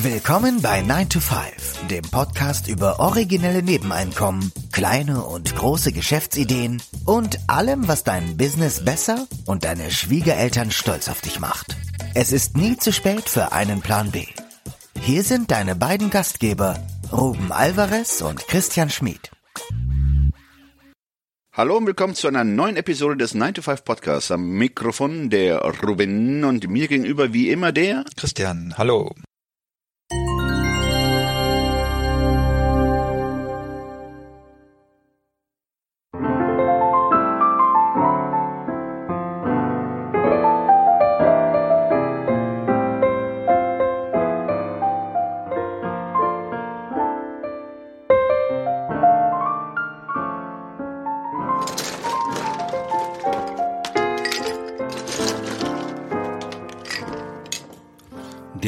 Willkommen bei 9 to 5, dem Podcast über originelle Nebeneinkommen, kleine und große Geschäftsideen und allem, was dein Business besser und deine Schwiegereltern stolz auf dich macht. Es ist nie zu spät für einen Plan B. Hier sind deine beiden Gastgeber, Ruben Alvarez und Christian Schmid. Hallo und willkommen zu einer neuen Episode des 9 to 5 Podcasts. Am Mikrofon der Ruben und mir gegenüber wie immer der Christian. Hallo.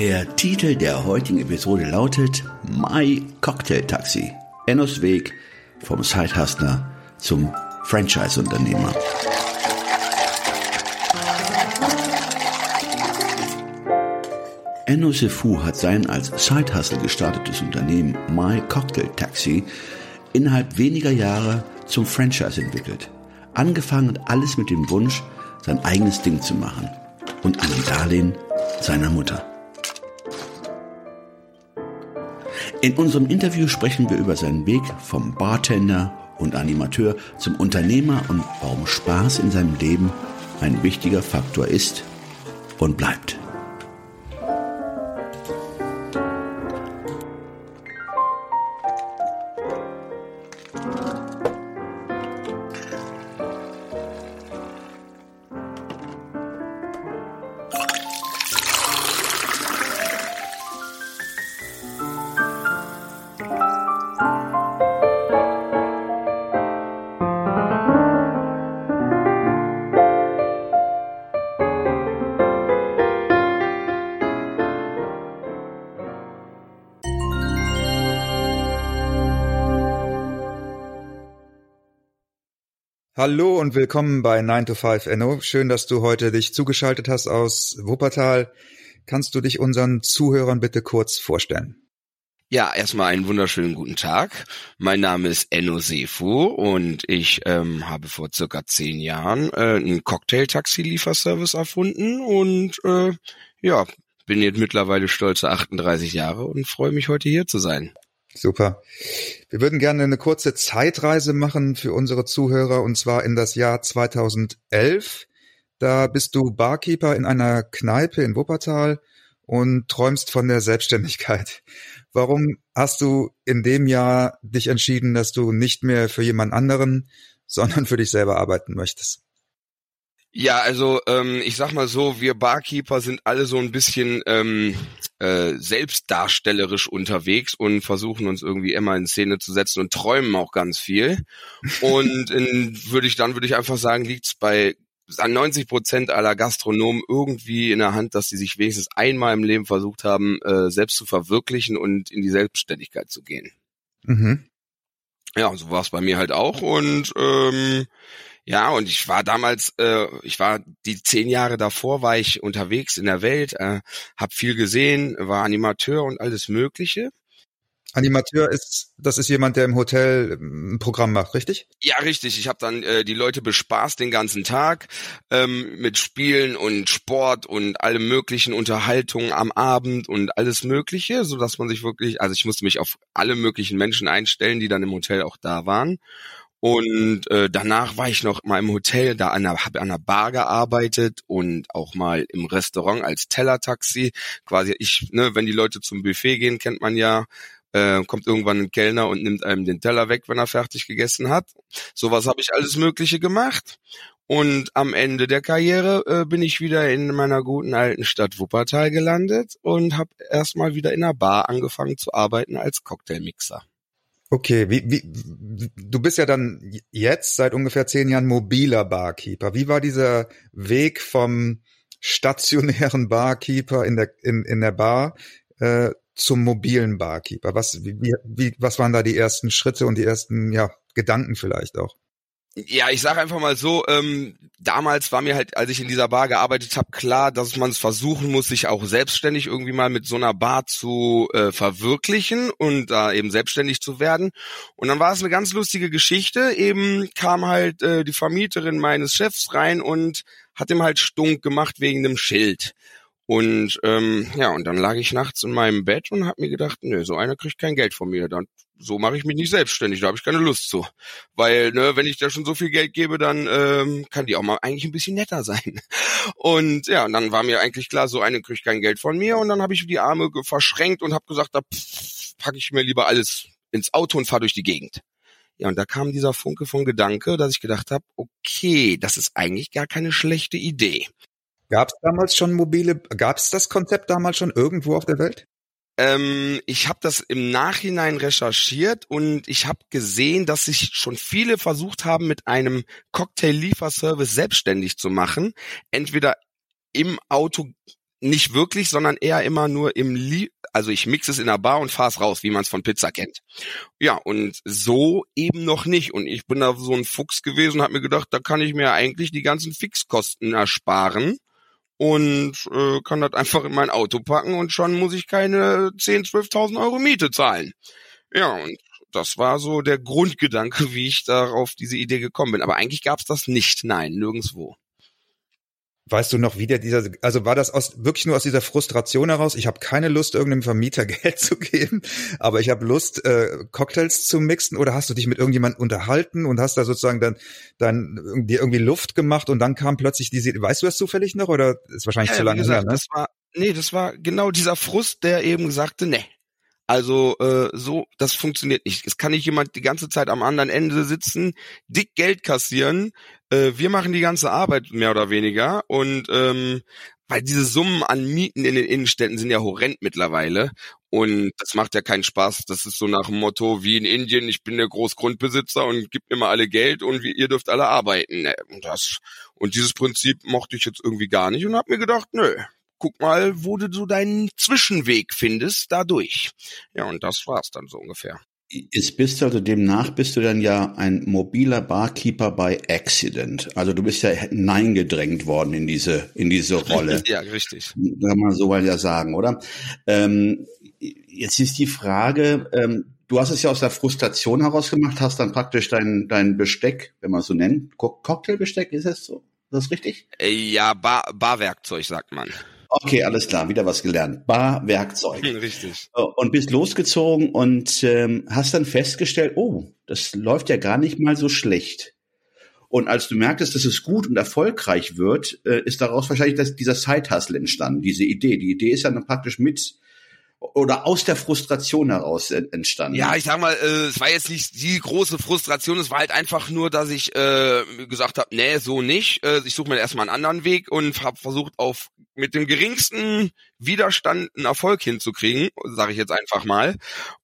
Der Titel der heutigen Episode lautet My Cocktail Taxi. Ennos Weg vom Sidehustler zum Franchise-Unternehmer. Enno Sefu hat sein als Sidehustle gestartetes Unternehmen My Cocktail Taxi innerhalb weniger Jahre zum Franchise entwickelt. Angefangen alles mit dem Wunsch, sein eigenes Ding zu machen und die Darlehen seiner Mutter. In unserem Interview sprechen wir über seinen Weg vom Bartender und Animateur zum Unternehmer und warum Spaß in seinem Leben ein wichtiger Faktor ist und bleibt. Hallo und willkommen bei 9 to 5 Enno. Schön, dass du heute dich zugeschaltet hast aus Wuppertal. Kannst du dich unseren Zuhörern bitte kurz vorstellen? Ja, erstmal einen wunderschönen guten Tag. Mein Name ist Enno Sefu und ich ähm, habe vor circa zehn Jahren äh, einen Cocktail-Taxi-Lieferservice erfunden und äh, ja, bin jetzt mittlerweile stolze 38 Jahre und freue mich heute hier zu sein. Super. Wir würden gerne eine kurze Zeitreise machen für unsere Zuhörer und zwar in das Jahr 2011. Da bist du Barkeeper in einer Kneipe in Wuppertal und träumst von der Selbstständigkeit. Warum hast du in dem Jahr dich entschieden, dass du nicht mehr für jemand anderen, sondern für dich selber arbeiten möchtest? Ja, also ähm, ich sag mal so, wir Barkeeper sind alle so ein bisschen ähm, äh, selbstdarstellerisch unterwegs und versuchen uns irgendwie immer in Szene zu setzen und träumen auch ganz viel. Und würde ich dann würde ich einfach sagen, liegt's bei an 90 Prozent aller Gastronomen irgendwie in der Hand, dass sie sich wenigstens einmal im Leben versucht haben, äh, selbst zu verwirklichen und in die Selbstständigkeit zu gehen. Mhm. Ja, so war es bei mir halt auch und ähm, ja, und ich war damals, äh, ich war die zehn Jahre davor, war ich unterwegs in der Welt, äh, habe viel gesehen, war Animateur und alles Mögliche. Animateur ist, das ist jemand, der im Hotel ähm, ein Programm macht, richtig? Ja, richtig. Ich habe dann äh, die Leute bespaßt den ganzen Tag ähm, mit Spielen und Sport und allem möglichen Unterhaltungen am Abend und alles Mögliche, so dass man sich wirklich, also ich musste mich auf alle möglichen Menschen einstellen, die dann im Hotel auch da waren. Und äh, danach war ich noch mal im Hotel, da an der, habe an der Bar gearbeitet und auch mal im Restaurant als Tellertaxi. Quasi ich, ne, wenn die Leute zum Buffet gehen, kennt man ja, äh, kommt irgendwann ein Kellner und nimmt einem den Teller weg, wenn er fertig gegessen hat. Sowas habe ich alles Mögliche gemacht. Und am Ende der Karriere äh, bin ich wieder in meiner guten alten Stadt Wuppertal gelandet und habe erstmal wieder in einer Bar angefangen zu arbeiten als Cocktailmixer. Okay, wie, wie, du bist ja dann jetzt seit ungefähr zehn Jahren mobiler Barkeeper. Wie war dieser Weg vom stationären Barkeeper in der, in, in der Bar äh, zum mobilen Barkeeper? Was, wie, wie, was waren da die ersten Schritte und die ersten ja, Gedanken vielleicht auch? Ja, ich sage einfach mal so, ähm, damals war mir halt, als ich in dieser Bar gearbeitet habe, klar, dass man es versuchen muss, sich auch selbstständig irgendwie mal mit so einer Bar zu äh, verwirklichen und da eben selbstständig zu werden. Und dann war es eine ganz lustige Geschichte. Eben kam halt äh, die Vermieterin meines Chefs rein und hat ihm halt stunk gemacht wegen dem Schild. Und ähm, ja, und dann lag ich nachts in meinem Bett und habe mir gedacht, nö, so einer kriegt kein Geld von mir. Dann so mache ich mich nicht selbstständig, da habe ich keine Lust zu. Weil, ne, wenn ich da schon so viel Geld gebe, dann ähm, kann die auch mal eigentlich ein bisschen netter sein. Und ja, und dann war mir eigentlich klar, so eine kriegt kein Geld von mir. Und dann habe ich die Arme verschränkt und habe gesagt, da packe ich mir lieber alles ins Auto und fahre durch die Gegend. Ja, und da kam dieser Funke von Gedanke, dass ich gedacht habe, okay, das ist eigentlich gar keine schlechte Idee. Gab es damals schon mobile, gab es das Konzept damals schon irgendwo auf der Welt? Ähm, ich habe das im Nachhinein recherchiert und ich habe gesehen, dass sich schon viele versucht haben, mit einem Cocktail-Lieferservice selbstständig zu machen. Entweder im Auto nicht wirklich, sondern eher immer nur im Lie also ich mixe es in der Bar und fahre es raus, wie man es von Pizza kennt. Ja, und so eben noch nicht. Und ich bin da so ein Fuchs gewesen und habe mir gedacht, da kann ich mir eigentlich die ganzen Fixkosten ersparen und äh, kann das einfach in mein Auto packen und schon muss ich keine 10, 12.000 Euro Miete zahlen. Ja, und das war so der Grundgedanke, wie ich darauf diese Idee gekommen bin. Aber eigentlich gab's das nicht, nein, nirgendswo. Weißt du noch, wie der dieser, also war das aus, wirklich nur aus dieser Frustration heraus? Ich habe keine Lust, irgendeinem Vermieter Geld zu geben, aber ich habe Lust, äh, Cocktails zu mixen. Oder hast du dich mit irgendjemandem unterhalten und hast da sozusagen dann, dann dir irgendwie Luft gemacht und dann kam plötzlich diese, weißt du das zufällig noch oder ist wahrscheinlich ja, zu lange gesagt, her? Ne? Das war, nee, das war genau dieser Frust, der eben sagte, nee, also äh, so, das funktioniert nicht. Es kann nicht jemand die ganze Zeit am anderen Ende sitzen, dick Geld kassieren. Äh, wir machen die ganze Arbeit mehr oder weniger und ähm, weil diese Summen an Mieten in den Innenstädten sind ja horrend mittlerweile und das macht ja keinen Spaß. Das ist so nach dem Motto wie in Indien, ich bin der Großgrundbesitzer und gib mir mal alle Geld und ihr dürft alle arbeiten. Und das und dieses Prinzip mochte ich jetzt irgendwie gar nicht und habe mir gedacht, nö, guck mal, wo du so deinen Zwischenweg findest dadurch. Ja, und das war's dann so ungefähr. Jetzt bist du also demnach bist du dann ja ein mobiler Barkeeper bei Accident. Also du bist ja hineingedrängt worden in diese in diese Rolle. ja, richtig. Kann man so mal ja sagen, oder? Ähm, jetzt ist die Frage, ähm, du hast es ja aus der Frustration heraus gemacht, hast dann praktisch dein dein Besteck, wenn man es so nennt, Cocktailbesteck, ist es so? Ist das richtig? Äh, ja, Bar, Barwerkzeug sagt man. Okay, alles klar, wieder was gelernt. Barwerkzeug. Richtig. Und bist losgezogen und ähm, hast dann festgestellt, oh, das läuft ja gar nicht mal so schlecht. Und als du merktest, dass es gut und erfolgreich wird, äh, ist daraus wahrscheinlich das, dieser Side-Hustle entstanden, diese Idee. Die Idee ist ja dann praktisch mit oder aus der Frustration heraus entstanden? Ja, ich sag mal, äh, es war jetzt nicht die große Frustration, es war halt einfach nur, dass ich äh, gesagt habe, nee, so nicht. Äh, ich suche mir erstmal einen anderen Weg und habe versucht, auf mit dem geringsten Widerstand einen Erfolg hinzukriegen, sage ich jetzt einfach mal.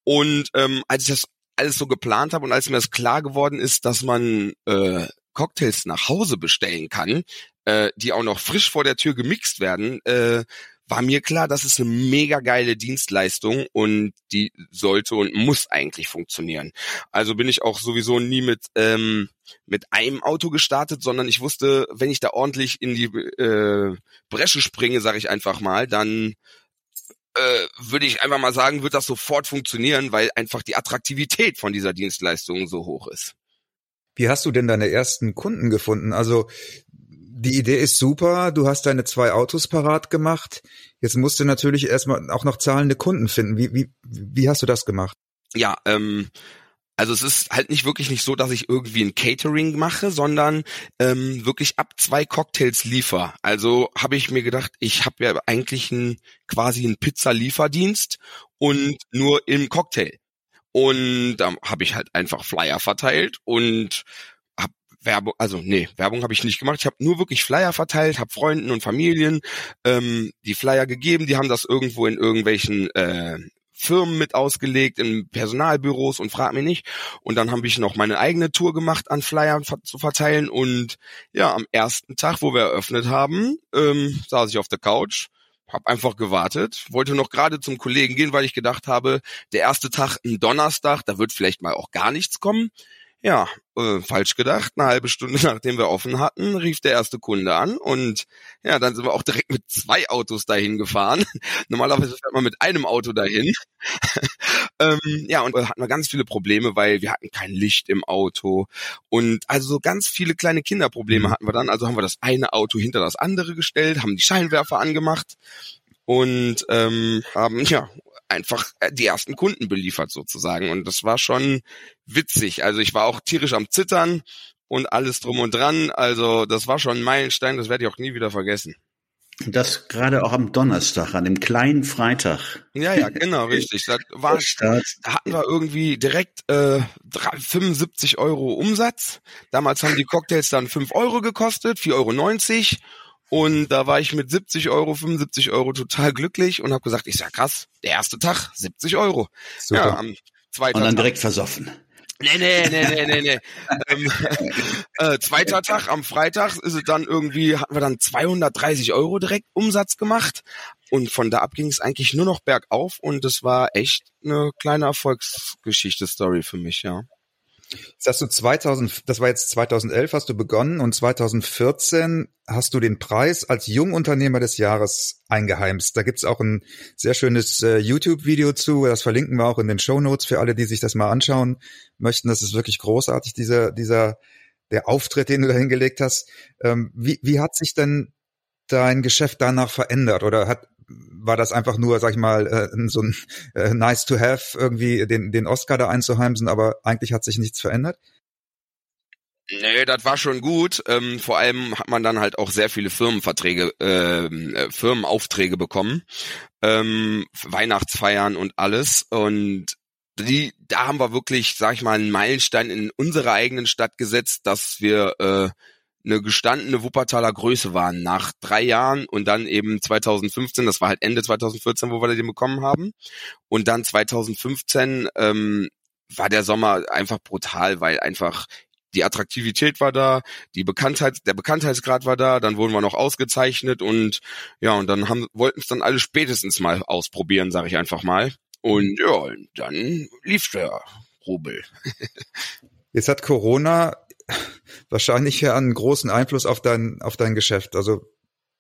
Und ähm, als ich das alles so geplant habe und als mir das klar geworden ist, dass man äh, Cocktails nach Hause bestellen kann, äh, die auch noch frisch vor der Tür gemixt werden, äh, war mir klar, das ist eine mega geile Dienstleistung und die sollte und muss eigentlich funktionieren. Also bin ich auch sowieso nie mit ähm, mit einem Auto gestartet, sondern ich wusste, wenn ich da ordentlich in die äh, Bresche springe, sage ich einfach mal, dann äh, würde ich einfach mal sagen, wird das sofort funktionieren, weil einfach die Attraktivität von dieser Dienstleistung so hoch ist. Wie hast du denn deine ersten Kunden gefunden? Also die Idee ist super, du hast deine zwei Autos parat gemacht. Jetzt musst du natürlich erstmal auch noch zahlende Kunden finden. Wie, wie, wie hast du das gemacht? Ja, ähm, also es ist halt nicht wirklich nicht so, dass ich irgendwie ein Catering mache, sondern ähm, wirklich ab zwei Cocktails liefer. Also habe ich mir gedacht, ich habe ja eigentlich ein, quasi einen Pizza-Lieferdienst und nur im Cocktail. Und da habe ich halt einfach Flyer verteilt und Werbung, also nee, Werbung habe ich nicht gemacht. Ich habe nur wirklich Flyer verteilt, habe Freunden und Familien ähm, die Flyer gegeben. Die haben das irgendwo in irgendwelchen äh, Firmen mit ausgelegt, in Personalbüros und frag mich nicht. Und dann habe ich noch meine eigene Tour gemacht, an Flyer zu verteilen. Und ja, am ersten Tag, wo wir eröffnet haben, ähm, saß ich auf der Couch, habe einfach gewartet, wollte noch gerade zum Kollegen gehen, weil ich gedacht habe, der erste Tag, ein Donnerstag, da wird vielleicht mal auch gar nichts kommen Ja, äh, falsch gedacht. Eine halbe Stunde nachdem wir offen hatten, rief der erste Kunde an und ja, dann sind wir auch direkt mit zwei Autos dahin gefahren. Normalerweise fährt man mit einem Auto dahin. ähm, ja, und hatten wir ganz viele Probleme, weil wir hatten kein Licht im Auto und also so ganz viele kleine Kinderprobleme mhm. hatten wir dann. Also haben wir das eine Auto hinter das andere gestellt, haben die Scheinwerfer angemacht und ähm, haben ja einfach äh, die ersten Kunden beliefert sozusagen. Und das war schon witzig. Also ich war auch tierisch am Zittern und alles drum und dran. Also das war schon ein Meilenstein, das werde ich auch nie wieder vergessen. Das gerade auch am Donnerstag, an dem kleinen Freitag. Ja, ja, genau, richtig. Da, war, da hatten wir irgendwie direkt äh, 75 Euro Umsatz. Damals haben die Cocktails dann 5 Euro gekostet, 4,90 Euro. Und da war ich mit 70 Euro, 75 Euro total glücklich und habe gesagt, ich sag krass, der erste Tag 70 Euro. Super. Ja, am zweiten und dann Tag, direkt versoffen. Nee, nee, nee, nee, nee, nee. ähm, äh, zweiter Tag, am Freitag ist es dann irgendwie, hatten wir dann 230 Euro direkt Umsatz gemacht. Und von da ab ging es eigentlich nur noch bergauf und das war echt eine kleine Erfolgsgeschichte-Story für mich, ja. Jetzt du 2000, das war jetzt 2011 hast du begonnen und 2014 hast du den Preis als Jungunternehmer des Jahres eingeheimst. Da gibt's auch ein sehr schönes äh, YouTube-Video zu, das verlinken wir auch in den Show Notes für alle, die sich das mal anschauen möchten. Das ist wirklich großartig, dieser, dieser, der Auftritt, den du da hingelegt hast. Ähm, wie, wie hat sich denn dein Geschäft danach verändert oder hat, war das einfach nur, sag ich mal, äh, so ein äh, nice to have, irgendwie den, den Oscar da einzuheimsen, aber eigentlich hat sich nichts verändert? Nee, das war schon gut. Ähm, vor allem hat man dann halt auch sehr viele Firmenverträge, ähm, äh, Firmenaufträge bekommen, ähm, Weihnachtsfeiern und alles. Und die, da haben wir wirklich, sag ich mal, einen Meilenstein in unserer eigenen Stadt gesetzt, dass wir äh, eine gestandene Wuppertaler Größe waren nach drei Jahren und dann eben 2015, das war halt Ende 2014, wo wir den bekommen haben. Und dann 2015 ähm, war der Sommer einfach brutal, weil einfach die Attraktivität war da, die Bekanntheit, der Bekanntheitsgrad war da, dann wurden wir noch ausgezeichnet und ja, und dann haben, wollten es dann alle spätestens mal ausprobieren, sage ich einfach mal. Und ja, dann lief der Rubel. Jetzt hat Corona wahrscheinlich ja einen großen Einfluss auf dein, auf dein Geschäft. Also,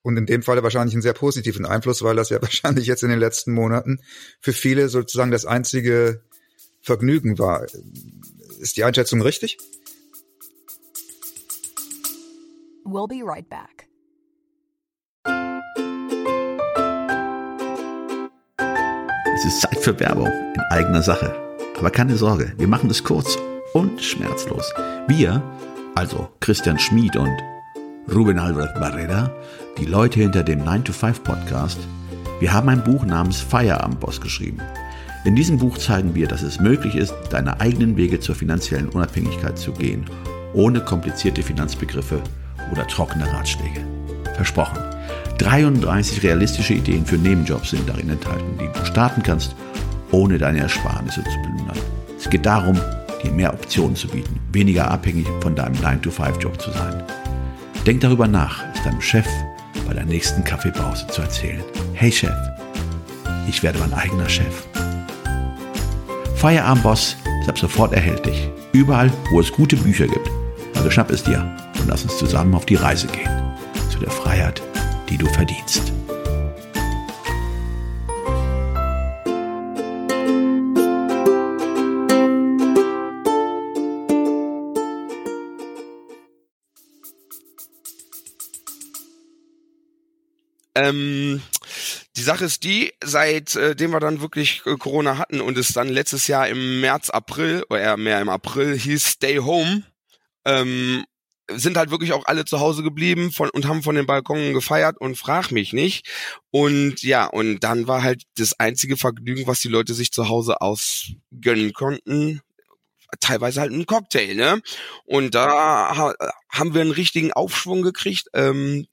und in dem Falle wahrscheinlich einen sehr positiven Einfluss, weil das ja wahrscheinlich jetzt in den letzten Monaten für viele sozusagen das einzige Vergnügen war. Ist die Einschätzung richtig? We'll be right back. Es ist Zeit für Werbung in eigener Sache. Aber keine Sorge, wir machen es kurz und schmerzlos. Wir, also Christian Schmid und Ruben Albert Barrera, die Leute hinter dem 9-to-5 Podcast, wir haben ein Buch namens Feierabendboss geschrieben. In diesem Buch zeigen wir, dass es möglich ist, deine eigenen Wege zur finanziellen Unabhängigkeit zu gehen, ohne komplizierte Finanzbegriffe oder trockene Ratschläge. Versprochen. 33 realistische Ideen für Nebenjobs sind darin enthalten, die du starten kannst, ohne deine Ersparnisse zu plündern. Es geht darum, dir mehr Optionen zu bieten, weniger abhängig von deinem 9-to-5-Job zu sein. Denk darüber nach, es deinem Chef bei der nächsten Kaffeepause zu erzählen. Hey Chef, ich werde mein eigener Chef. Feierabendboss ist ab sofort erhältlich. Überall, wo es gute Bücher gibt. Also schnapp es dir und lass uns zusammen auf die Reise gehen. Zu der Freiheit, die du verdienst. Ähm, die Sache ist die, seitdem äh, wir dann wirklich äh, Corona hatten und es dann letztes Jahr im März, April, oder eher mehr im April hieß Stay Home, ähm, sind halt wirklich auch alle zu Hause geblieben von, und haben von den Balkonen gefeiert und frag mich nicht. Und ja, und dann war halt das einzige Vergnügen, was die Leute sich zu Hause ausgönnen konnten, teilweise halt ein Cocktail, ne? Und da ha haben wir einen richtigen Aufschwung gekriegt. Ähm,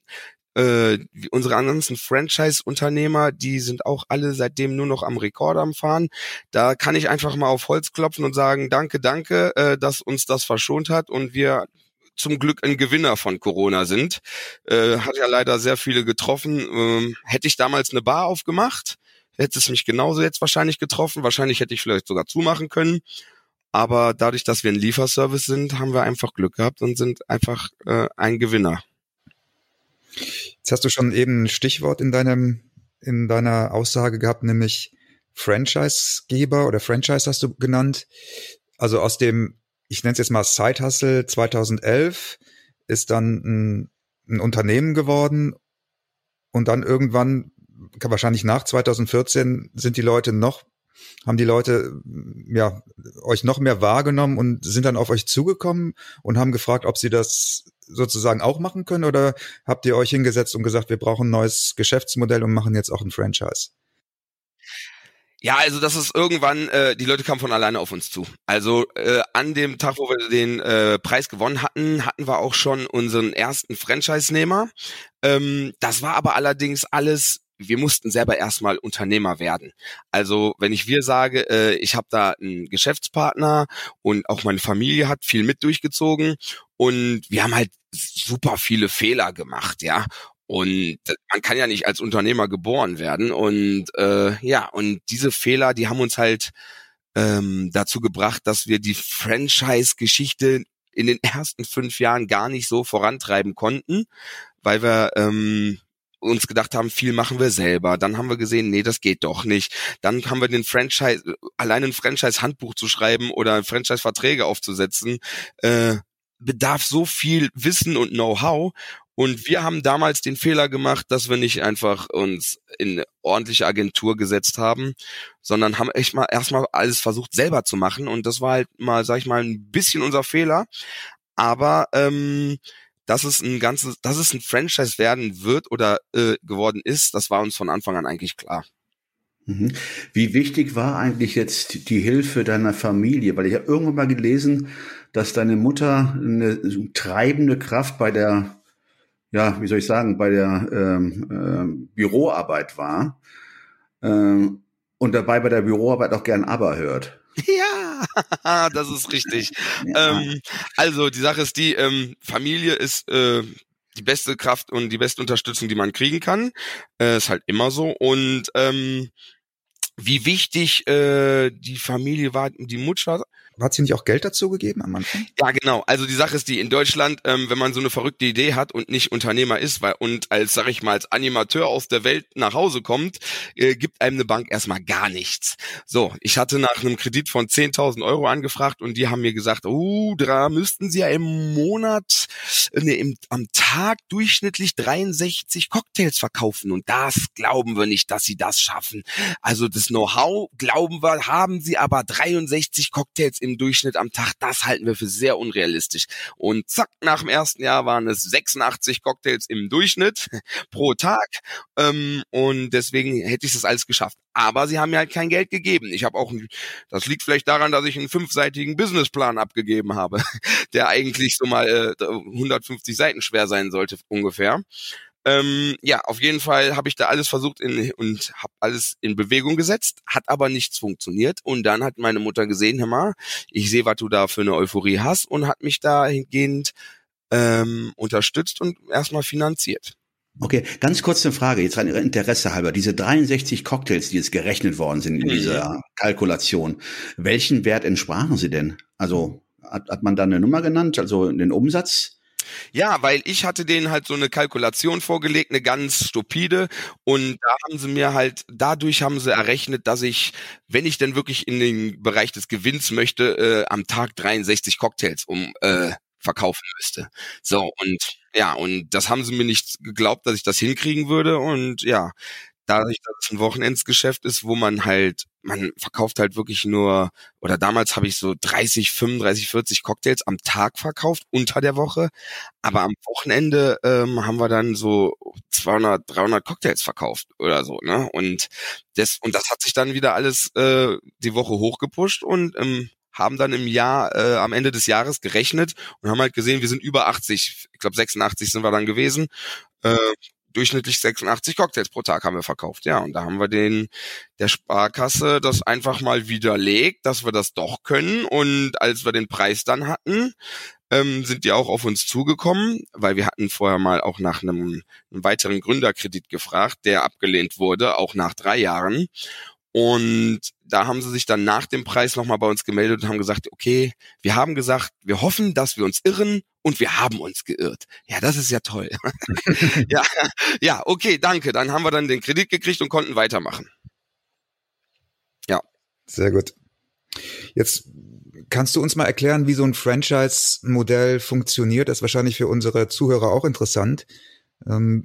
äh, unsere ganzen Franchise-Unternehmer, die sind auch alle seitdem nur noch am Rekord am Fahren. Da kann ich einfach mal auf Holz klopfen und sagen, danke, danke, äh, dass uns das verschont hat und wir zum Glück ein Gewinner von Corona sind. Äh, hat ja leider sehr viele getroffen. Ähm, hätte ich damals eine Bar aufgemacht, hätte es mich genauso jetzt wahrscheinlich getroffen. Wahrscheinlich hätte ich vielleicht sogar zumachen können. Aber dadurch, dass wir ein Lieferservice sind, haben wir einfach Glück gehabt und sind einfach äh, ein Gewinner. Jetzt hast du schon eben ein Stichwort in deinem in deiner Aussage gehabt, nämlich Franchisegeber oder Franchise hast du genannt. Also aus dem, ich nenne es jetzt mal Side Hustle 2011 ist dann ein, ein Unternehmen geworden und dann irgendwann, wahrscheinlich nach 2014, sind die Leute noch, haben die Leute ja euch noch mehr wahrgenommen und sind dann auf euch zugekommen und haben gefragt, ob sie das sozusagen auch machen können oder habt ihr euch hingesetzt und gesagt, wir brauchen ein neues Geschäftsmodell und machen jetzt auch ein Franchise? Ja, also das ist irgendwann, äh, die Leute kamen von alleine auf uns zu. Also äh, an dem Tag, wo wir den äh, Preis gewonnen hatten, hatten wir auch schon unseren ersten Franchise-Nehmer. Ähm, das war aber allerdings alles wir mussten selber erstmal Unternehmer werden. Also wenn ich wir sage, äh, ich habe da einen Geschäftspartner und auch meine Familie hat viel mit durchgezogen und wir haben halt super viele Fehler gemacht, ja. Und man kann ja nicht als Unternehmer geboren werden. Und äh, ja, und diese Fehler, die haben uns halt ähm, dazu gebracht, dass wir die Franchise-Geschichte in den ersten fünf Jahren gar nicht so vorantreiben konnten, weil wir ähm, uns gedacht haben, viel machen wir selber. Dann haben wir gesehen, nee, das geht doch nicht. Dann haben wir den Franchise, allein ein Franchise-Handbuch zu schreiben oder Franchise-Verträge aufzusetzen, äh, bedarf so viel Wissen und Know-how. Und wir haben damals den Fehler gemacht, dass wir nicht einfach uns in eine ordentliche Agentur gesetzt haben, sondern haben echt mal erstmal alles versucht selber zu machen. Und das war halt mal, sag ich mal, ein bisschen unser Fehler. Aber ähm, dass es ein ganzes, dass es ein Franchise werden wird oder äh, geworden ist, das war uns von Anfang an eigentlich klar. Mhm. Wie wichtig war eigentlich jetzt die Hilfe deiner Familie? Weil ich habe irgendwann mal gelesen, dass deine Mutter eine treibende Kraft bei der, ja, wie soll ich sagen, bei der ähm, ähm, Büroarbeit war ähm, und dabei bei der Büroarbeit auch gern Aber hört. Ja, das ist richtig. Ja. Ähm, also die Sache ist die, ähm, Familie ist äh, die beste Kraft und die beste Unterstützung, die man kriegen kann. Äh, ist halt immer so. Und ähm, wie wichtig äh, die Familie war, die Mutter, hat sie nicht auch Geld dazu gegeben am Anfang? Ja, genau. Also die Sache ist die, in Deutschland, ähm, wenn man so eine verrückte Idee hat und nicht Unternehmer ist weil, und als, sag ich mal, als Animateur aus der Welt nach Hause kommt, äh, gibt einem eine Bank erstmal gar nichts. So, ich hatte nach einem Kredit von 10.000 Euro angefragt und die haben mir gesagt, uh, da müssten sie ja im Monat, äh, nee, im, am Tag durchschnittlich 63 Cocktails verkaufen und das glauben wir nicht, dass sie das schaffen. Also das Know-how glauben wir, haben sie aber 63 Cocktails im Durchschnitt am Tag, das halten wir für sehr unrealistisch. Und zack, nach dem ersten Jahr waren es 86 Cocktails im Durchschnitt pro Tag. Ähm, und deswegen hätte ich das alles geschafft. Aber sie haben mir halt kein Geld gegeben. Ich habe auch, das liegt vielleicht daran, dass ich einen fünfseitigen Businessplan abgegeben habe, der eigentlich so mal äh, 150 Seiten schwer sein sollte ungefähr. Ähm, ja, auf jeden Fall habe ich da alles versucht in, und habe alles in Bewegung gesetzt, hat aber nichts funktioniert. Und dann hat meine Mutter gesehen, hör mal, ich sehe, was du da für eine Euphorie hast und hat mich dahingehend ähm, unterstützt und erstmal finanziert. Okay, ganz kurz eine Frage, jetzt rein Interesse halber. Diese 63 Cocktails, die jetzt gerechnet worden sind in mhm. dieser Kalkulation, welchen Wert entsprachen sie denn? Also hat, hat man da eine Nummer genannt, also den Umsatz? Ja, weil ich hatte denen halt so eine Kalkulation vorgelegt, eine ganz stupide. Und da haben sie mir halt, dadurch haben sie errechnet, dass ich, wenn ich denn wirklich in den Bereich des Gewinns möchte, äh, am Tag 63 Cocktails um äh, verkaufen müsste. So, und ja, und das haben sie mir nicht geglaubt, dass ich das hinkriegen würde. Und ja, dadurch, dass es ein Wochenendsgeschäft ist, wo man halt, man verkauft halt wirklich nur, oder damals habe ich so 30, 35, 40 Cocktails am Tag verkauft unter der Woche, aber am Wochenende ähm, haben wir dann so 200, 300 Cocktails verkauft oder so, ne? Und das und das hat sich dann wieder alles äh, die Woche hochgepusht und ähm, haben dann im Jahr, äh, am Ende des Jahres gerechnet und haben halt gesehen, wir sind über 80, ich glaube 86 sind wir dann gewesen, äh, durchschnittlich 86 Cocktails pro Tag haben wir verkauft. Ja, und da haben wir den der Sparkasse das einfach mal widerlegt, dass wir das doch können. Und als wir den Preis dann hatten, ähm, sind die auch auf uns zugekommen, weil wir hatten vorher mal auch nach einem, einem weiteren Gründerkredit gefragt, der abgelehnt wurde, auch nach drei Jahren. Und da haben sie sich dann nach dem Preis nochmal bei uns gemeldet und haben gesagt, okay, wir haben gesagt, wir hoffen, dass wir uns irren und wir haben uns geirrt. Ja, das ist ja toll. ja, ja, okay, danke. Dann haben wir dann den Kredit gekriegt und konnten weitermachen. Ja. Sehr gut. Jetzt kannst du uns mal erklären, wie so ein Franchise-Modell funktioniert? Das ist wahrscheinlich für unsere Zuhörer auch interessant. Ähm,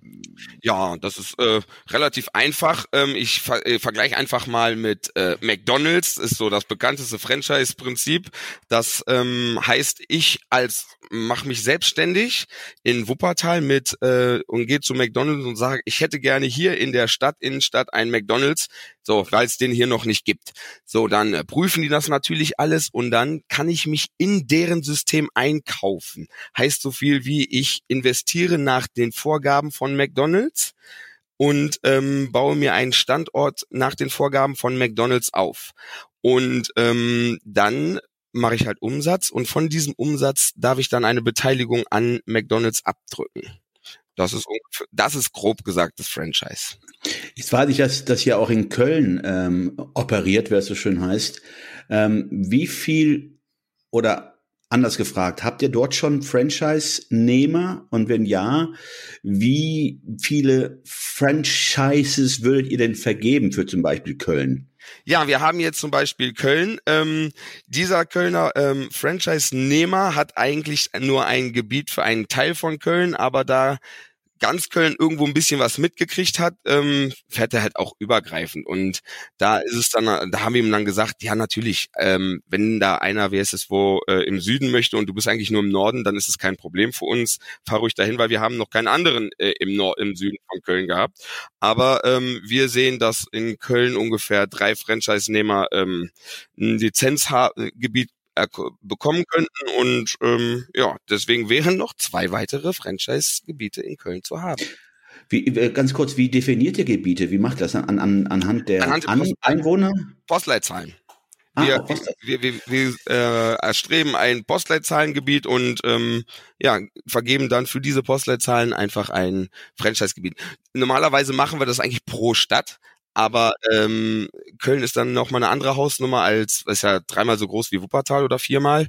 ja, das ist äh, relativ einfach. Ähm, ich ver äh, vergleiche einfach mal mit äh, McDonald's, ist so das bekannteste Franchise-Prinzip. Das ähm, heißt, ich als mache mich selbstständig in Wuppertal mit äh, und gehe zu McDonald's und sage, ich hätte gerne hier in der Stadt, Innenstadt, einen McDonald's, so, weil es den hier noch nicht gibt. So, dann äh, prüfen die das natürlich alles und dann kann ich mich in deren System einkaufen. Heißt so viel wie ich investiere nach den Vorgaben von McDonald's und ähm, baue mir einen Standort nach den Vorgaben von McDonald's auf. Und ähm, dann mache ich halt Umsatz und von diesem Umsatz darf ich dann eine Beteiligung an McDonald's abdrücken. Das ist, das ist grob gesagt das Franchise. Jetzt weiß ich, dass das ja auch in Köln ähm, operiert, wie es so schön heißt. Ähm, wie viel oder anders gefragt, habt ihr dort schon Franchise-Nehmer? Und wenn ja, wie viele Franchises würdet ihr denn vergeben für zum Beispiel Köln? Ja, wir haben jetzt zum Beispiel Köln. Ähm, dieser Kölner ähm, Franchise-Nehmer hat eigentlich nur ein Gebiet für einen Teil von Köln, aber da ganz Köln irgendwo ein bisschen was mitgekriegt hat, ähm, fährt er halt auch übergreifend. Und da ist es dann, da haben wir ihm dann gesagt, ja natürlich, ähm, wenn da einer, wer ist es, wo äh, im Süden möchte und du bist eigentlich nur im Norden, dann ist es kein Problem für uns. Fahr ruhig dahin, weil wir haben noch keinen anderen äh, im, Nord im Süden von Köln gehabt. Aber ähm, wir sehen, dass in Köln ungefähr drei Franchise-Nehmer ähm, ein Lizenzgebiet bekommen könnten. Und ähm, ja, deswegen wären noch zwei weitere Franchise-Gebiete in Köln zu haben. Wie, äh, ganz kurz, wie definiert ihr Gebiete? Wie macht das an, an, anhand der, anhand An Einwohner? Postleitzahlen. Ah, wir, ah, wir, wir, wir äh, erstreben ein Postleitzahlengebiet und ähm, ja, vergeben dann für diese Postleitzahlen einfach ein Franchise-Gebiet. Normalerweise machen wir das eigentlich pro Stadt, aber ähm, Köln ist dann noch mal eine andere Hausnummer als, ist ja dreimal so groß wie Wuppertal oder viermal.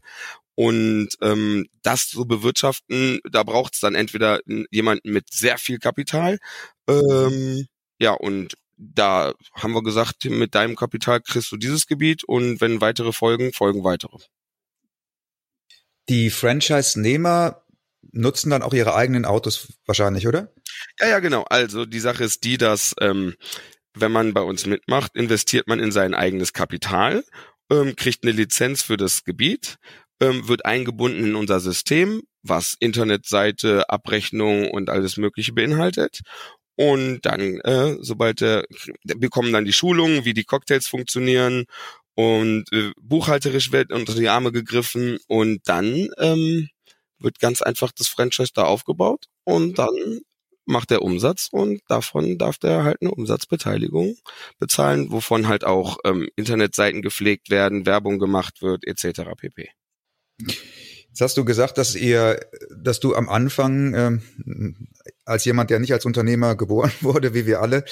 Und ähm, das zu bewirtschaften, da braucht es dann entweder jemanden mit sehr viel Kapital. Ähm, ja, und da haben wir gesagt, mit deinem Kapital kriegst du dieses Gebiet und wenn weitere folgen, folgen weitere. Die Franchise-Nehmer nutzen dann auch ihre eigenen Autos wahrscheinlich, oder? Ja, ja, genau. Also die Sache ist die, dass ähm, wenn man bei uns mitmacht, investiert man in sein eigenes Kapital, ähm, kriegt eine Lizenz für das Gebiet, ähm, wird eingebunden in unser System, was Internetseite, Abrechnung und alles Mögliche beinhaltet. Und dann, äh, sobald der, bekommen dann die Schulungen, wie die Cocktails funktionieren und äh, buchhalterisch wird unter die Arme gegriffen und dann ähm, wird ganz einfach das Franchise da aufgebaut und dann macht er Umsatz und davon darf der halt eine Umsatzbeteiligung bezahlen, wovon halt auch ähm, Internetseiten gepflegt werden, Werbung gemacht wird, etc. pp. Jetzt hast du gesagt, dass ihr, dass du am Anfang ähm, als jemand, der nicht als Unternehmer geboren wurde, wie wir alle,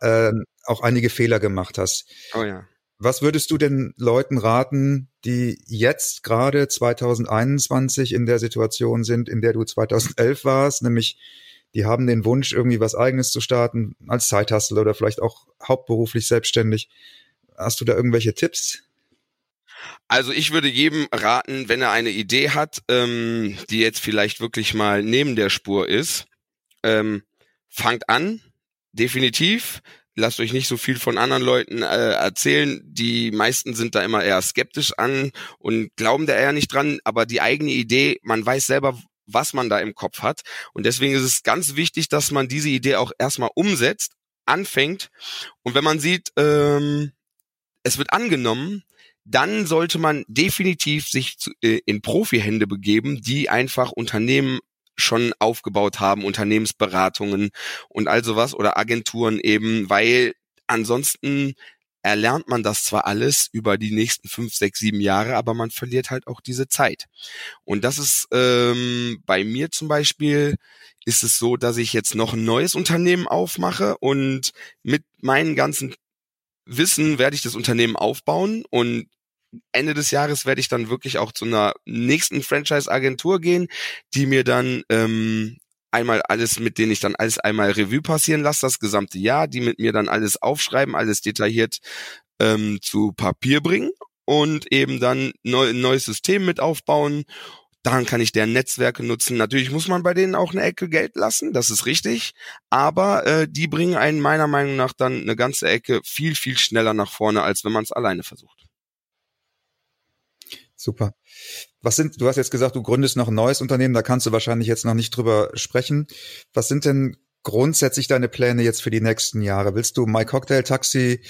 äh, auch einige Fehler gemacht hast. Oh ja. Was würdest du denn Leuten raten, die jetzt gerade 2021 in der Situation sind, in der du 2011 warst, nämlich die haben den Wunsch, irgendwie was eigenes zu starten, als Zeithustle oder vielleicht auch hauptberuflich selbstständig. Hast du da irgendwelche Tipps? Also ich würde jedem raten, wenn er eine Idee hat, ähm, die jetzt vielleicht wirklich mal neben der Spur ist, ähm, fangt an, definitiv. Lasst euch nicht so viel von anderen Leuten äh, erzählen. Die meisten sind da immer eher skeptisch an und glauben da eher nicht dran. Aber die eigene Idee, man weiß selber, was man da im Kopf hat. Und deswegen ist es ganz wichtig, dass man diese Idee auch erstmal umsetzt, anfängt. Und wenn man sieht, ähm, es wird angenommen, dann sollte man definitiv sich zu, äh, in Profihände begeben, die einfach Unternehmen schon aufgebaut haben, Unternehmensberatungen und all sowas oder Agenturen eben, weil ansonsten erlernt man das zwar alles über die nächsten fünf, sechs, sieben Jahre, aber man verliert halt auch diese Zeit. Und das ist ähm, bei mir zum Beispiel ist es so, dass ich jetzt noch ein neues Unternehmen aufmache und mit meinen ganzen Wissen werde ich das Unternehmen aufbauen und Ende des Jahres werde ich dann wirklich auch zu einer nächsten Franchise-Agentur gehen, die mir dann ähm, einmal alles, mit denen ich dann alles einmal Revue passieren lasse, das gesamte Jahr, die mit mir dann alles aufschreiben, alles detailliert ähm, zu Papier bringen und eben dann neu, ein neues System mit aufbauen. Dann kann ich deren Netzwerke nutzen. Natürlich muss man bei denen auch eine Ecke Geld lassen, das ist richtig. Aber äh, die bringen einen meiner Meinung nach dann eine ganze Ecke viel, viel schneller nach vorne, als wenn man es alleine versucht. Super. Was sind, du hast jetzt gesagt, du gründest noch ein neues Unternehmen, da kannst du wahrscheinlich jetzt noch nicht drüber sprechen. Was sind denn grundsätzlich deine Pläne jetzt für die nächsten Jahre? Willst du My Cocktail Taxi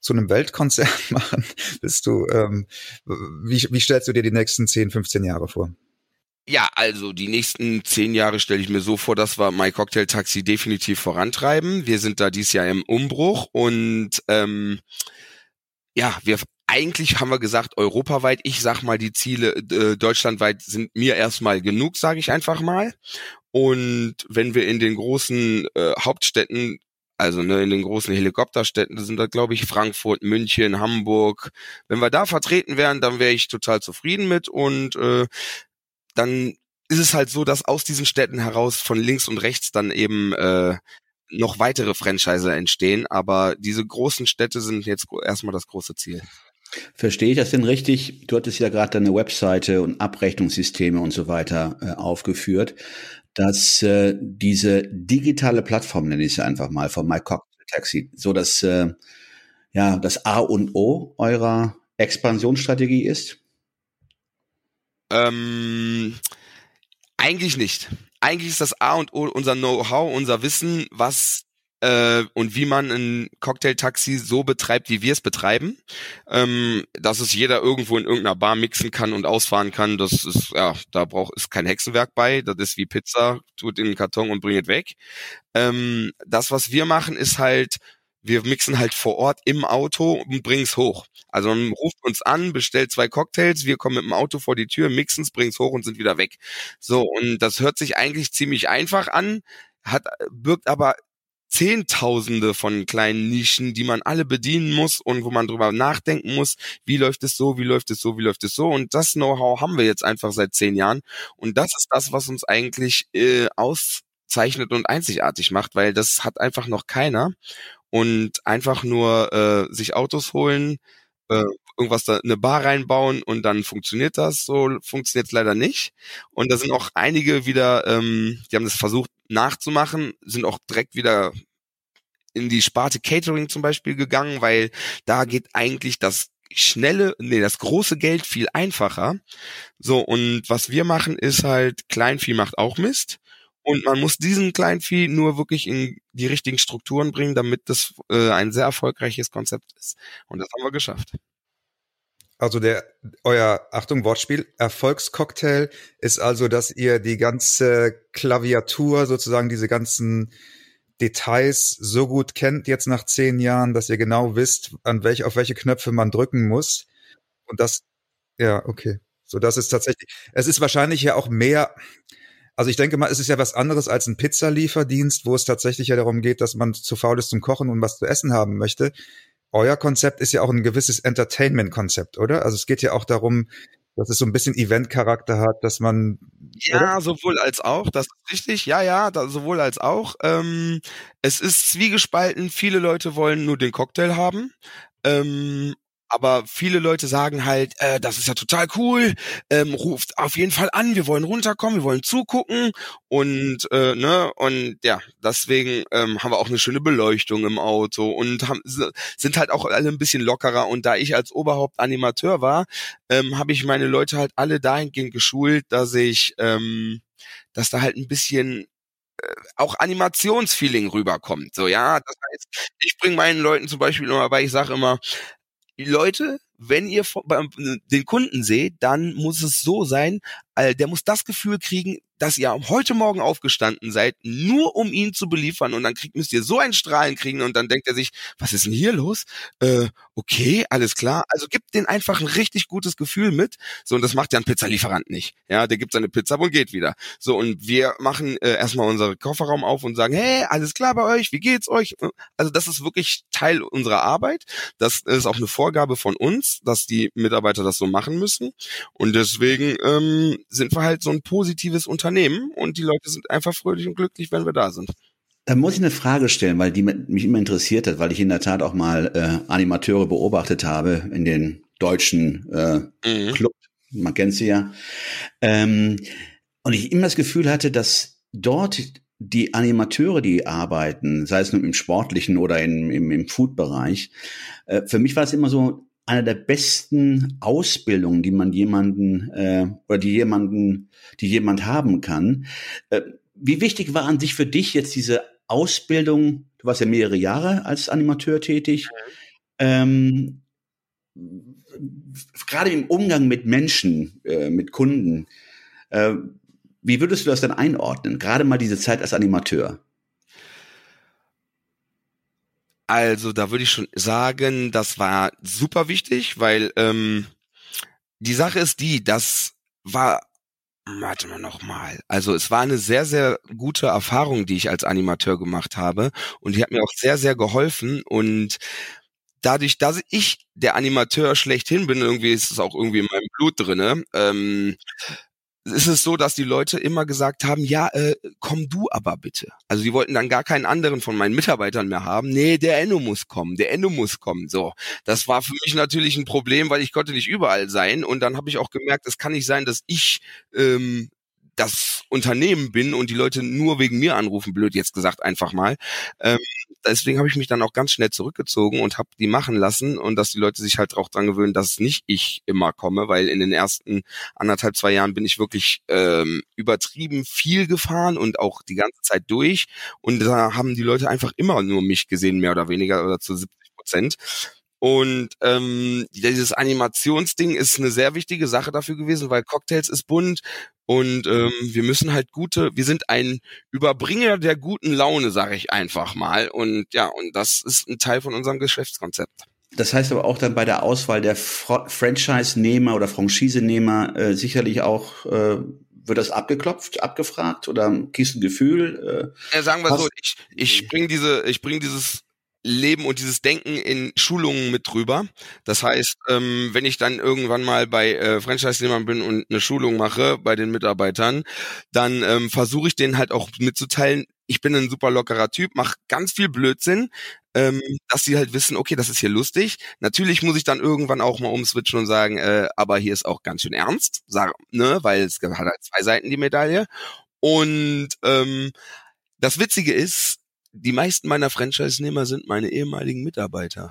zu einem Weltkonzern machen? Willst du, ähm, wie, wie stellst du dir die nächsten 10, 15 Jahre vor? Ja, also die nächsten zehn Jahre stelle ich mir so vor, dass wir My Cocktail Taxi definitiv vorantreiben. Wir sind da dieses Jahr im Umbruch und ähm, ja, wir eigentlich haben wir gesagt, europaweit, ich sag mal, die Ziele äh, deutschlandweit sind mir erstmal genug, sage ich einfach mal. Und wenn wir in den großen äh, Hauptstädten also ne, in den großen Helikopterstädten, das sind da glaube ich Frankfurt, München, Hamburg. Wenn wir da vertreten wären, dann wäre ich total zufrieden mit und äh, dann ist es halt so, dass aus diesen Städten heraus von links und rechts dann eben äh, noch weitere Franchise entstehen, aber diese großen Städte sind jetzt erstmal das große Ziel. Verstehe ich das denn richtig? Du hattest ja gerade deine Webseite und Abrechnungssysteme und so weiter äh, aufgeführt, dass äh, diese digitale Plattform, nenne ich sie einfach mal, von MyCocktail so dass äh, ja das A und O eurer Expansionsstrategie ist? Ähm, eigentlich nicht. Eigentlich ist das A und O unser Know-how, unser Wissen, was äh, und wie man ein Cocktailtaxi so betreibt, wie wir es betreiben. Ähm, dass es jeder irgendwo in irgendeiner Bar mixen kann und ausfahren kann, das ist, ja, da braucht ist kein Hexenwerk bei. Das ist wie Pizza, tut in den Karton und bringt weg. Ähm, das, was wir machen, ist halt, wir mixen halt vor Ort im Auto und bringen's hoch. Also man ruft uns an, bestellt zwei Cocktails, wir kommen mit dem Auto vor die Tür, mixen's, bringen's hoch und sind wieder weg. So, und das hört sich eigentlich ziemlich einfach an, hat, birgt aber Zehntausende von kleinen Nischen, die man alle bedienen muss und wo man drüber nachdenken muss, wie läuft es so, wie läuft es so, wie läuft es so. Und das Know-how haben wir jetzt einfach seit zehn Jahren. Und das ist das, was uns eigentlich äh, auszeichnet und einzigartig macht, weil das hat einfach noch keiner. Und einfach nur äh, sich Autos holen, äh, irgendwas da eine Bar reinbauen und dann funktioniert das. So funktioniert es leider nicht. Und da sind auch einige wieder, ähm, die haben das versucht nachzumachen, sind auch direkt wieder in die Sparte Catering zum Beispiel gegangen, weil da geht eigentlich das schnelle, nee, das große Geld viel einfacher. So, und was wir machen, ist halt, Kleinvieh macht auch Mist. Und man muss diesen Kleinvieh nur wirklich in die richtigen Strukturen bringen, damit das äh, ein sehr erfolgreiches Konzept ist. Und das haben wir geschafft. Also der euer Achtung Wortspiel Erfolgscocktail ist also, dass ihr die ganze Klaviatur sozusagen diese ganzen Details so gut kennt jetzt nach zehn Jahren, dass ihr genau wisst, an welche auf welche Knöpfe man drücken muss und das ja okay. So das ist tatsächlich. Es ist wahrscheinlich ja auch mehr. Also ich denke mal, es ist ja was anderes als ein Pizzalieferdienst, wo es tatsächlich ja darum geht, dass man zu faul ist zum Kochen und was zu essen haben möchte euer Konzept ist ja auch ein gewisses Entertainment-Konzept, oder? Also es geht ja auch darum, dass es so ein bisschen Event-Charakter hat, dass man. Ja, oder? sowohl als auch, das ist richtig, ja, ja, da, sowohl als auch. Ähm, es ist zwiegespalten, viele Leute wollen nur den Cocktail haben. Ähm, aber viele Leute sagen halt, äh, das ist ja total cool, ähm, ruft auf jeden Fall an, wir wollen runterkommen, wir wollen zugucken und äh, ne und ja, deswegen ähm, haben wir auch eine schöne Beleuchtung im Auto und haben, sind halt auch alle ein bisschen lockerer und da ich als Oberhaupt Animateur war, ähm, habe ich meine Leute halt alle dahingehend geschult, dass ich, ähm, dass da halt ein bisschen äh, auch Animationsfeeling rüberkommt. So, ja, das heißt, ich bringe meinen Leuten zum Beispiel immer bei, ich sage immer, Leute, wenn ihr den Kunden seht, dann muss es so sein, der muss das Gefühl kriegen, dass ihr heute Morgen aufgestanden seid, nur um ihn zu beliefern und dann müsst ihr so ein Strahlen kriegen und dann denkt er sich, was ist denn hier los? Äh, okay, alles klar. Also gibt denen einfach ein richtig gutes Gefühl mit. So, und das macht ja ein Pizzalieferant nicht. Ja, der gibt seine Pizza und geht wieder. So, und wir machen äh, erstmal unseren Kofferraum auf und sagen, hey, alles klar bei euch, wie geht's euch? Also das ist wirklich Teil unserer Arbeit. Das ist auch eine Vorgabe von uns, dass die Mitarbeiter das so machen müssen. Und deswegen ähm, sind wir halt so ein positives Unternehmen und die Leute sind einfach fröhlich und glücklich, wenn wir da sind. Da muss ich eine Frage stellen, weil die mich immer interessiert hat, weil ich in der Tat auch mal äh, Animateure beobachtet habe in den deutschen äh, mhm. Club, man kennt sie ja. Ähm, und ich immer das Gefühl hatte, dass dort die Animateure, die arbeiten, sei es nun im sportlichen oder in, im, im Food-Bereich, äh, für mich war es immer so einer der besten Ausbildungen, die man jemanden äh, oder die jemanden, die jemand haben kann. Äh, wie wichtig war an sich für dich jetzt diese Ausbildung, du warst ja mehrere Jahre als Animateur tätig, ähm, gerade im Umgang mit Menschen, äh, mit Kunden, äh, wie würdest du das denn einordnen? Gerade mal diese Zeit als Animateur. Also da würde ich schon sagen, das war super wichtig, weil ähm, die Sache ist die, das war Warte mal nochmal. Also es war eine sehr, sehr gute Erfahrung, die ich als Animateur gemacht habe. Und die hat mir auch sehr, sehr geholfen. Und dadurch, dass ich der Animateur schlechthin bin, irgendwie ist es auch irgendwie in meinem Blut drinne, ähm, ist es so, dass die Leute immer gesagt haben, ja, äh, komm du aber bitte. Also die wollten dann gar keinen anderen von meinen Mitarbeitern mehr haben. Nee, der Enno muss kommen, der Enno muss kommen. So, das war für mich natürlich ein Problem, weil ich konnte nicht überall sein. Und dann habe ich auch gemerkt, es kann nicht sein, dass ich ähm, das Unternehmen bin und die Leute nur wegen mir anrufen, blöd jetzt gesagt einfach mal. Ähm, deswegen habe ich mich dann auch ganz schnell zurückgezogen und habe die machen lassen und dass die Leute sich halt auch dran gewöhnen, dass nicht ich immer komme, weil in den ersten anderthalb, zwei Jahren bin ich wirklich ähm, übertrieben viel gefahren und auch die ganze Zeit durch und da haben die Leute einfach immer nur mich gesehen, mehr oder weniger oder zu 70 Prozent. Und ähm, dieses Animationsding ist eine sehr wichtige Sache dafür gewesen, weil Cocktails ist bunt und ähm, wir müssen halt gute, wir sind ein Überbringer der guten Laune, sage ich einfach mal. Und ja, und das ist ein Teil von unserem Geschäftskonzept. Das heißt aber auch dann bei der Auswahl der Franchise-Nehmer oder Franchise-Nehmer äh, sicherlich auch äh, wird das abgeklopft, abgefragt oder kriegst du ein Gefühl? Äh, ja, sagen wir so, ich, ich bringe diese, ich bringe dieses Leben und dieses Denken in Schulungen mit drüber. Das heißt, ähm, wenn ich dann irgendwann mal bei äh, Franchise-Nehmern bin und eine Schulung mache bei den Mitarbeitern, dann ähm, versuche ich denen halt auch mitzuteilen, ich bin ein super lockerer Typ, mache ganz viel Blödsinn, ähm, dass sie halt wissen, okay, das ist hier lustig. Natürlich muss ich dann irgendwann auch mal umswitchen und sagen, äh, aber hier ist auch ganz schön ernst, sag, ne, weil es hat halt zwei Seiten die Medaille. Und ähm, das Witzige ist, die meisten meiner Franchise-Nehmer sind meine ehemaligen Mitarbeiter.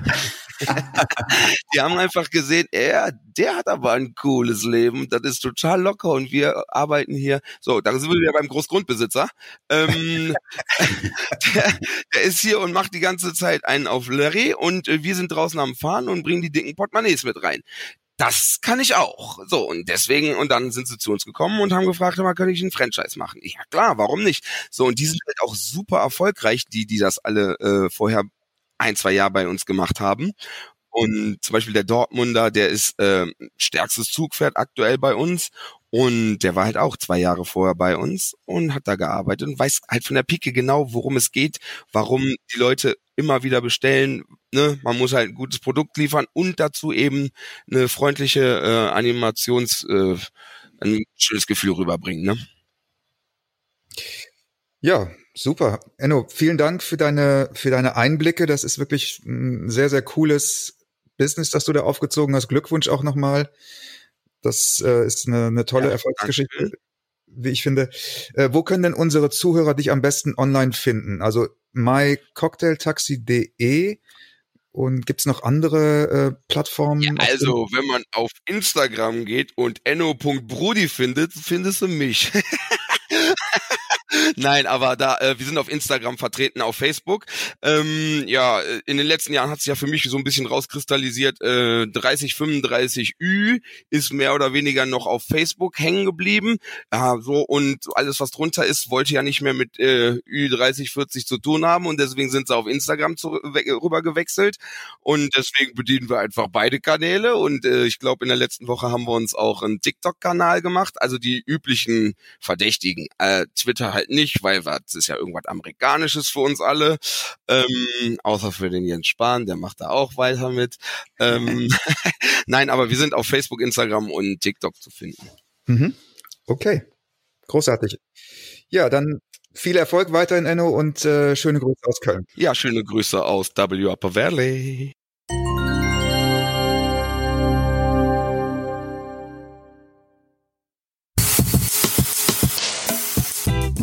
die haben einfach gesehen, er, der hat aber ein cooles Leben, das ist total locker und wir arbeiten hier. So, da sind wir wieder beim Großgrundbesitzer. Ähm, der, der, ist hier und macht die ganze Zeit einen auf Larry und äh, wir sind draußen am Fahren und bringen die dicken Portemonnaies mit rein das kann ich auch. So, und deswegen, und dann sind sie zu uns gekommen und haben gefragt, mal, kann ich ein Franchise machen? Ja klar, warum nicht? So, und die sind halt auch super erfolgreich, die, die das alle äh, vorher ein, zwei Jahre bei uns gemacht haben. Und zum Beispiel der Dortmunder, der ist äh, stärkstes Zugpferd aktuell bei uns. Und der war halt auch zwei Jahre vorher bei uns und hat da gearbeitet und weiß halt von der Pike genau, worum es geht, warum die Leute immer wieder bestellen. Ne? Man muss halt ein gutes Produkt liefern und dazu eben eine freundliche äh, Animations, äh, ein schönes Gefühl rüberbringen. Ne? Ja, super. Enno, vielen Dank für deine, für deine Einblicke. Das ist wirklich ein sehr, sehr cooles Business, das du da aufgezogen hast. Glückwunsch auch nochmal. Das äh, ist eine, eine tolle ja, Erfolgsgeschichte, danke. wie ich finde. Äh, wo können denn unsere Zuhörer dich am besten online finden? Also mycocktailtaxi.de und gibt's noch andere äh, Plattformen? Ja, also, wenn man auf Instagram geht und enno.brudi findet, findest du mich. Nein, aber da, äh, wir sind auf Instagram vertreten, auf Facebook. Ähm, ja, in den letzten Jahren hat sich ja für mich so ein bisschen rauskristallisiert, äh, 3035 Ü ist mehr oder weniger noch auf Facebook hängen geblieben. Ja, so und alles, was drunter ist, wollte ja nicht mehr mit äh, Ü 3040 zu tun haben und deswegen sind sie auf Instagram zu, rüber gewechselt. Und deswegen bedienen wir einfach beide Kanäle. Und äh, ich glaube, in der letzten Woche haben wir uns auch einen TikTok-Kanal gemacht, also die üblichen Verdächtigen. Äh, Twitter halt nicht, weil das ist ja irgendwas Amerikanisches für uns alle. Ähm, außer für den Jens Spahn, der macht da auch weiter mit. Ähm, Nein, aber wir sind auf Facebook, Instagram und TikTok zu finden. Mhm. Okay, großartig. Ja, dann viel Erfolg weiterhin, Enno, und äh, schöne Grüße aus Köln. Ja, schöne Grüße aus W Upper Valley.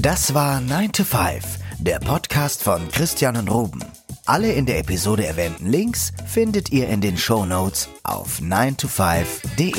Das war 9 to 5, der Podcast von Christian und Ruben. Alle in der Episode erwähnten Links findet ihr in den Show Notes auf 9to5.de.